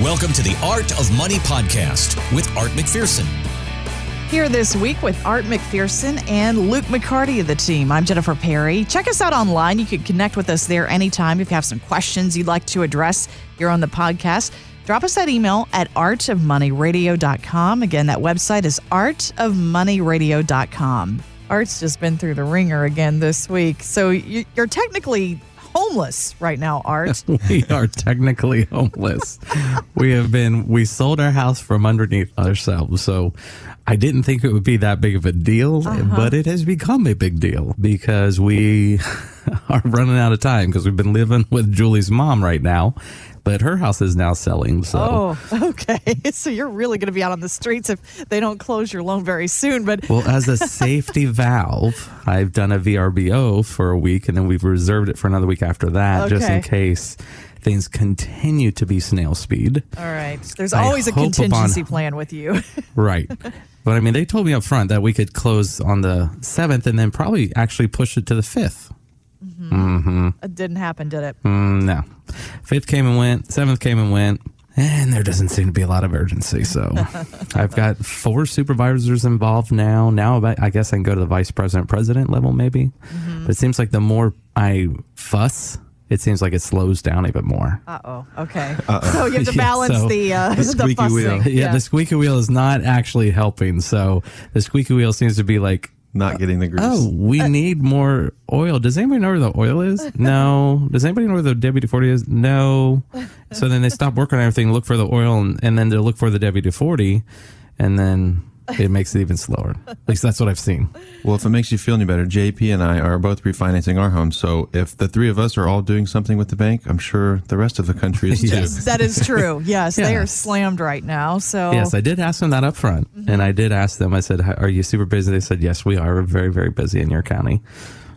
Welcome to the Art of Money podcast with Art McPherson. Here this week with Art McPherson and Luke McCarty of the team. I'm Jennifer Perry. Check us out online. You can connect with us there anytime if you have some questions you'd like to address here on the podcast. Drop us that email at artofmoneyradio.com. Again, that website is artofmoneyradio.com. Art's just been through the wringer again this week. So you- you're technically homeless right now, Art. we are technically homeless. we have been we sold our house from underneath ourselves. So I didn't think it would be that big of a deal, uh-huh. but it has become a big deal because we are running out of time because we've been living with Julie's mom right now. But her house is now selling. So Oh, okay. So you're really going to be out on the streets if they don't close your loan very soon. But Well, as a safety valve, I've done a VRBO for a week and then we've reserved it for another week after that, just in case things continue to be snail speed. all right, there's always a hope upon- contingency plan with you. Right. But I mean, they told me up front that we could close on the 7th and then probably actually push it to the 5th. Hmm. it didn't happen, did it? Mm, no. 5th came and went, 7th came and went. And there doesn't seem to be a lot of urgency. So I've got four supervisors involved now. Now, I guess I can go to the vice president, president level, maybe. But it seems like the more I fuss, it seems like it slows down even more. Uh oh. Okay. Uh-oh. So you have to Yeah, balance so- the uh, the, squeaky fussing. wheel. Yeah, the squeaky wheel is not actually helping. So the squeaky wheel seems to be like, not uh, getting the grease. oh, we uh, need more oil. Does anybody know where the oil is? No. Does anybody know where the WD 40 is? No. So then they stop working on everything, look for the oil, and, and then they'll look for the WD 40, and then it makes it even slower. At least that's what I've seen. Well, if it makes you feel any better, JP and I are both refinancing our home. So if the three of us are all doing something with the bank, I'm sure the rest of the country is too. Yes. That is true. Yes, they are slammed right now. So Yes, I did ask them that up front, mm-hmm. and I did ask them. I said, "Are you super busy?" They said, "Yes, we are. We're very, very busy in your county."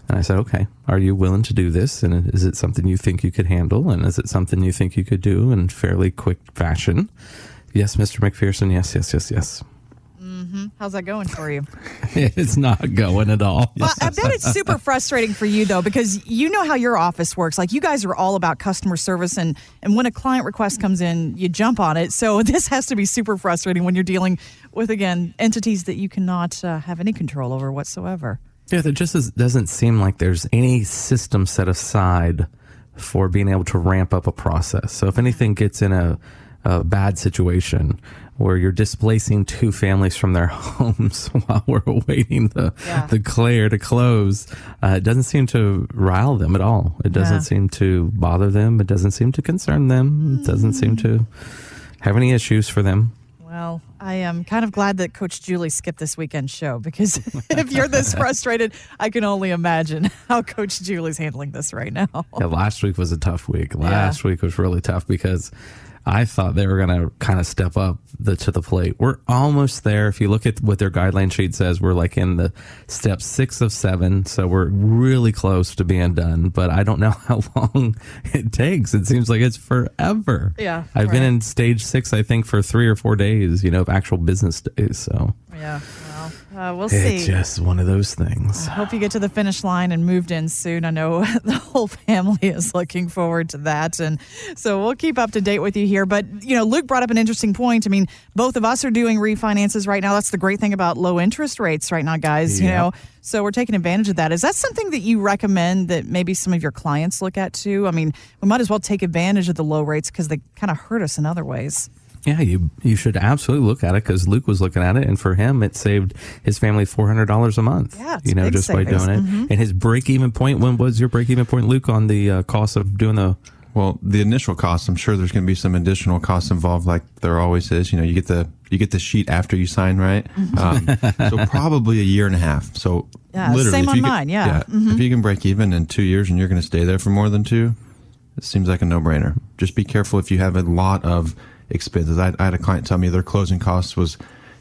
And I said, "Okay, are you willing to do this? And is it something you think you could handle? And is it something you think you could do in fairly quick fashion?" Yes, Mr. McPherson. Yes, yes, yes, yes. How's that going for you? it's not going at all. Well, I bet it's super frustrating for you though, because you know how your office works. Like you guys are all about customer service, and and when a client request comes in, you jump on it. So this has to be super frustrating when you're dealing with again entities that you cannot uh, have any control over whatsoever. Yeah, there just is, doesn't seem like there's any system set aside for being able to ramp up a process. So if anything gets in a, a bad situation where you're displacing two families from their homes while we're awaiting the Yeah. the clear to close, uh, it doesn't seem to rile them at all. It doesn't Yeah. seem to bother them. It doesn't seem to concern them. It doesn't seem to have any issues for them. Well, I am kind of glad that Coach Julie skipped this weekend show because if you're this frustrated, I can only imagine how Coach Julie's handling this right now. Yeah, last week was a tough week. Last week was really tough because I thought they were going to kind of step up the, to the plate. We're almost there. If you look at what their guideline sheet says, we're like in the step six of seven. So we're really close to being done, but I don't know how long it takes. It seems like it's forever. Yeah, I've been in stage six, I think, for three or four days, you know, actual business days. So Yeah, well, uh, we'll see. it's just one of those things. Hope you get to the finish line and moved in soon. I know the whole family is looking forward to that. And so we'll keep up to date with you here. But, you know, Luke brought up an interesting point. I mean, both of us are doing refinances right now. That's the great thing about low interest rates right now, guys, you know. So we're taking advantage of that. Is that something that you recommend that maybe some of your clients look at too? I mean, we might as well take advantage of the low rates because they kind of hurt us in other ways. Yeah, you you should absolutely look at it because Luke was looking at it, and for him, it saved his family four hundred dollars a month. Yeah, you know, big just by savings. Mm-hmm. doing it. And his break even point. When was your break even point, Luke, on the uh, cost of doing the? Well, the initial cost, I'm sure there's going to be some additional costs involved, like there always is. You know, you get the you get the sheet after you sign, right? Um, so probably a year and a half. So Yeah, literally, same if on you can- mine, yeah. Mm-hmm. If you can break even in two years and you're going to stay there for more than two, it seems like a no brainer. Just be careful if you have a lot of expenses. I, I had a client tell me their closing costs was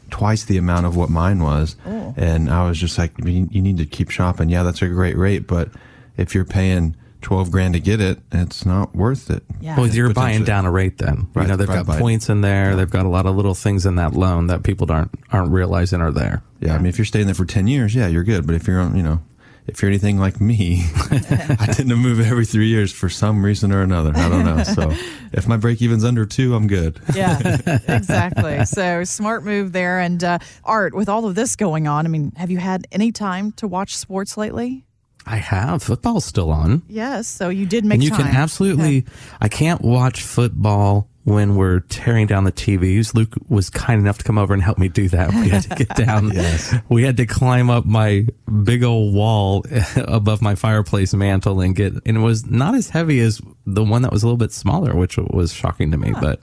twice the amount of what mine was, Oh. and I was just like, you, you need to keep shopping. Yeah, that's a great rate, but if you're paying twelve grand to get it, it's not worth it. Yeah. Well, you're buying down a rate then. Right, you know, they've right, got right. points in there. They've got a lot of little things in that loan that people aren't aren't realizing are there. Yeah, I mean, if you're staying there for ten years, yeah, you're good. But if you're on, you know, if you're anything like me, I tend to move every three years for some reason or another. I don't know. So if my break even's under two, I'm good. Yeah, exactly. So smart move there. And uh, Art, with all of this going on, I mean, have you had any time to watch sports lately? I have football's still on. Yes. So you did make and you time. can absolutely. Okay. I can't watch football when we're tearing down the TVs. Luke was kind enough to come over and help me do that. We had to get down. Yes. We had to climb up my big old wall above my fireplace mantel and get. And it was not as heavy as the one that was a little bit smaller, which was shocking to me. But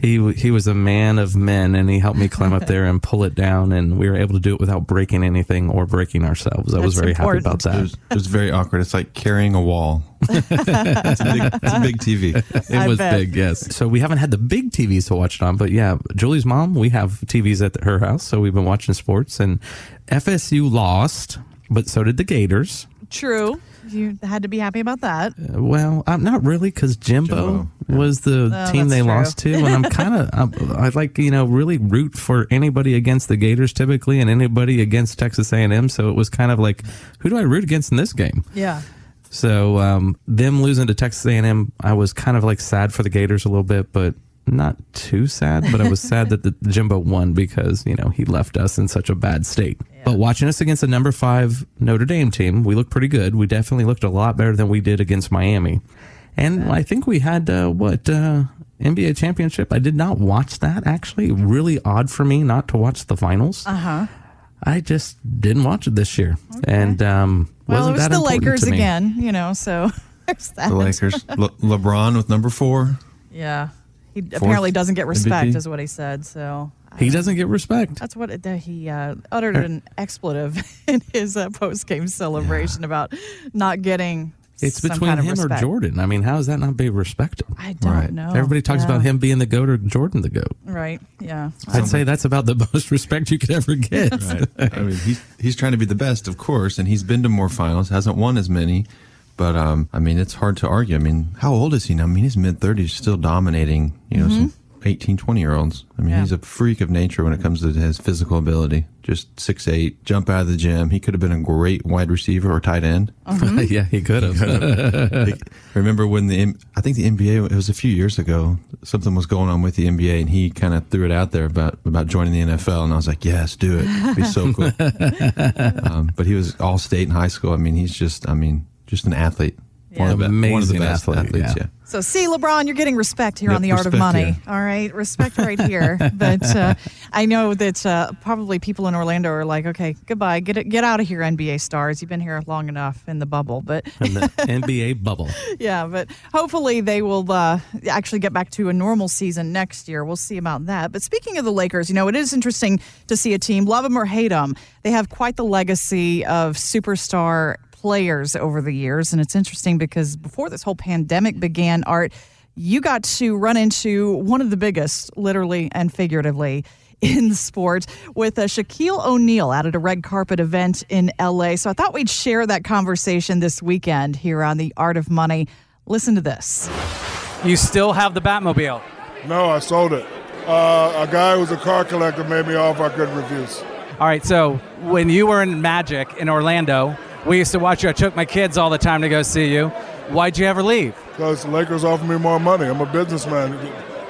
he he was a man of men, and he helped me climb up there and pull it down, and we were able to do it without breaking anything or breaking ourselves. I was very important. happy about It that. was, it was very awkward. It's like carrying a wall. it's, a big, it's a big TV. It I was bet. big, yes. So we haven't had the big TVs to watch it on, but yeah, Julie's mom, we have TVs at her house, so we've been watching sports. And FSU lost, but so did the Gators. True. You had to be happy about that. Uh, Well, I'm not really because Jimbo, Jimbo, was the Oh, team they true. lost to, and I'm kind of I like you know really root for anybody against the Gators typically, and anybody against Texas A&M. So it was kind of like, who do I root against in this game? Yeah. So um, them losing to Texas A&M, I was kind of like sad for the Gators a little bit, but not too sad. But I was sad that the Jimbo won because you know he left us in such a bad state. But watching us against a number five Notre Dame team, we looked pretty good. We definitely looked a lot better than we did against Miami, and I think we had uh, what. Uh, NBA championship. I did not watch that actually. Really odd for me not to watch the finals. Uh huh. I just didn't watch it this year, and um, Well, wasn't it was that the Lakers again, you know, so there's that. The Lakers. Le- LeBron with number four. Yeah. He apparently doesn't get respect, MVP? is what he said. So He doesn't get respect. that's what it, he uh, uttered an expletive in his uh, post game celebration about not getting. It's some between kind of him or. Jordan. I mean, how is that not be respected? I don't Right. know. Everybody talks Yeah. about him being the goat or Jordan the goat. Right. Yeah. I'd say that's about the most respect you could ever get. Right. I mean, he's he's trying to be the best, of course, and he's been to more finals, hasn't won as many. But um, I mean, it's hard to argue. I mean, how old is he now? I mean, he's mid thirties, still dominating. You know, some 18, 20 year olds. I mean, Yeah. he's a freak of nature when it comes to his physical ability. Just six eight, jump out of the gym. He could have been a great wide receiver or tight end. yeah, he could have. Like, remember when the M- I think the NBA it was a few years ago something was going on with the NBA and he kind of threw it out there about about joining the NFL and I was like yes do it It'd be so cool um, but he was all state in high school I mean he's just I mean just an athlete one, of the, be- one of the best athlete, athletes yeah. yeah. So, see, LeBron, you're getting respect here Yep, on the Art of Money. here. All right, respect right here. but uh, I know that uh, probably people in Orlando are like, okay, goodbye, get get out of here, NBA stars. You've been here long enough in the bubble. But In the NBA bubble. yeah, but hopefully they will uh, actually get back to a normal season next year. We'll see about that. But speaking of the Lakers, you know, it is interesting to see a team, love them or hate them, they have quite the legacy of superstar players over the years. And it's interesting because before this whole pandemic began, Art, you got to run into one of the biggest, literally and figuratively, in sport with uh, Shaquille O'Neal out at a red carpet event in LA. So I thought we'd share that conversation this weekend here on The Art of Money. Listen to this. You still have the Batmobile. No, I sold it. Uh, a guy who's a car collector made me offer I couldn't refuse. All right, so when you were in Magic in Orlando, we used to watch you. I took my kids all the time to go see you. Why'd you ever leave? Because the Lakers offered me more money. I'm a businessman.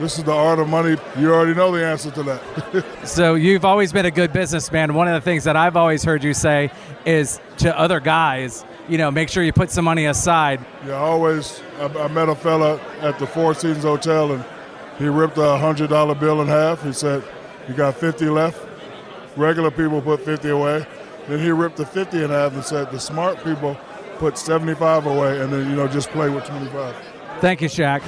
This is the art of money. You already know the answer to that. So you've always been a good businessman. One of the things that I've always heard you say is to other guys, you know, make sure you put some money aside. yeah, I always. I, I met a fella at the Four Seasons Hotel, and he ripped a hundred dollar bill in half. He said, "You got 50 left." Regular people put 50 away. Then he ripped the 50 in half and said, "The smart people put 75 away, and then you know just play with 25." Thank you, Shaq.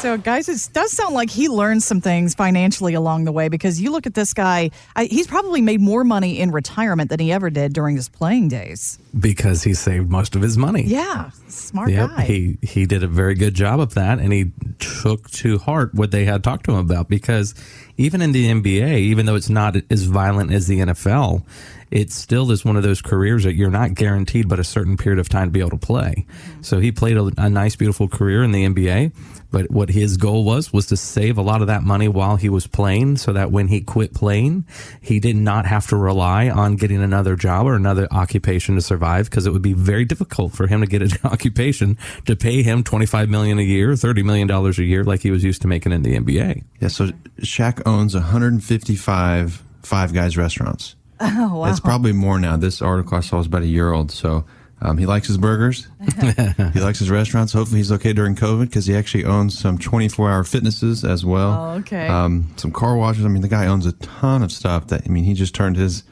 So, guys, it does sound like he learned some things financially along the way because you look at this guy, I, he's probably made more money in retirement than he ever did during his playing days. Because he saved most of his money. Yeah, smart Yep, guy. he he did a very good job of that, and he took to heart what they had talked to him about. Because even in the NBA, even though it's not as violent as the NFL, it still is one of those careers that you're not guaranteed but a certain period of time to be able to play. Mm-hmm. So he played a, a nice, beautiful career in the NBA. But what his goal was was to save a lot of that money while he was playing, so that when he quit playing, he did not have to rely on getting another job or another occupation to survive survive because it would be very difficult for him to get an occupation to pay him 25 million a year, 30 million dollars a year like he was used to making in the NBA. Yeah, so Shaq owns 155 Five Guys restaurants. Oh, wow. It's probably more now. This article I saw was about a year old. So um, he likes his burgers. he likes his restaurants. Hopefully he's okay during COVID because he actually owns some 24 hour fitnesses as well. Oh, okay. Um, some car washes. I mean, the guy owns a ton of stuff that, I mean, he just turned his,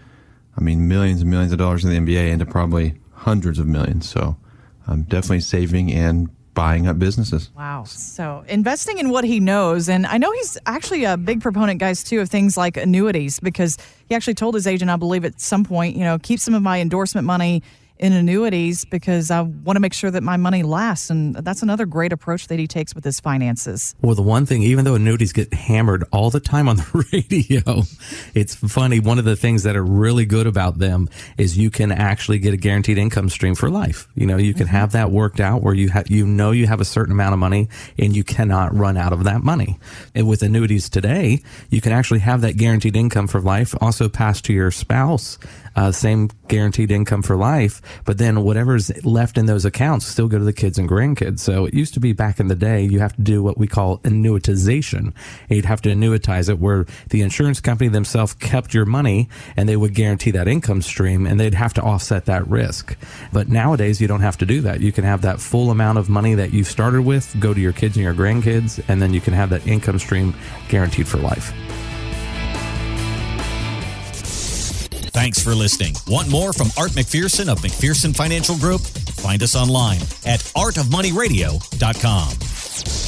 I mean, millions and millions of dollars in the NBA into probably hundreds of millions. So um, definitely saving and buying up businesses. Wow. So investing in what he knows. And I know he's actually a big proponent, guys, too, of things like annuities because he actually told his agent, I believe, at some point, you know, keep some of my endorsement money in annuities because I want to make sure that my money lasts. And that's another great approach that he takes with his finances. Well, the one thing, even though annuities get hammered all the time on the radio, it's funny. One of the things that are really good about them is you can actually get a guaranteed income stream for life. You know, you can have that worked out where you have, you know, you have a certain amount of money and you cannot run out of that money. And with annuities today, you can actually have that guaranteed income for life also pass to your spouse uh, same guaranteed income for life, but then whatever's left in those accounts still go to the kids and grandkids. So it used to be back in the day, you have to do what we call annuitization. You'd have to annuitize it where the insurance company themselves kept your money and they would guarantee that income stream and they'd have to offset that risk. But nowadays, you don't have to do that. You can have that full amount of money that you've started with go to your kids and your grandkids, and then you can have that income stream guaranteed for life. Thanks for listening. Want more from Art McPherson of McPherson Financial Group? Find us online at artofmoneyradio.com.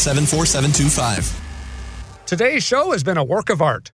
A174725. Today's show has been a work of art.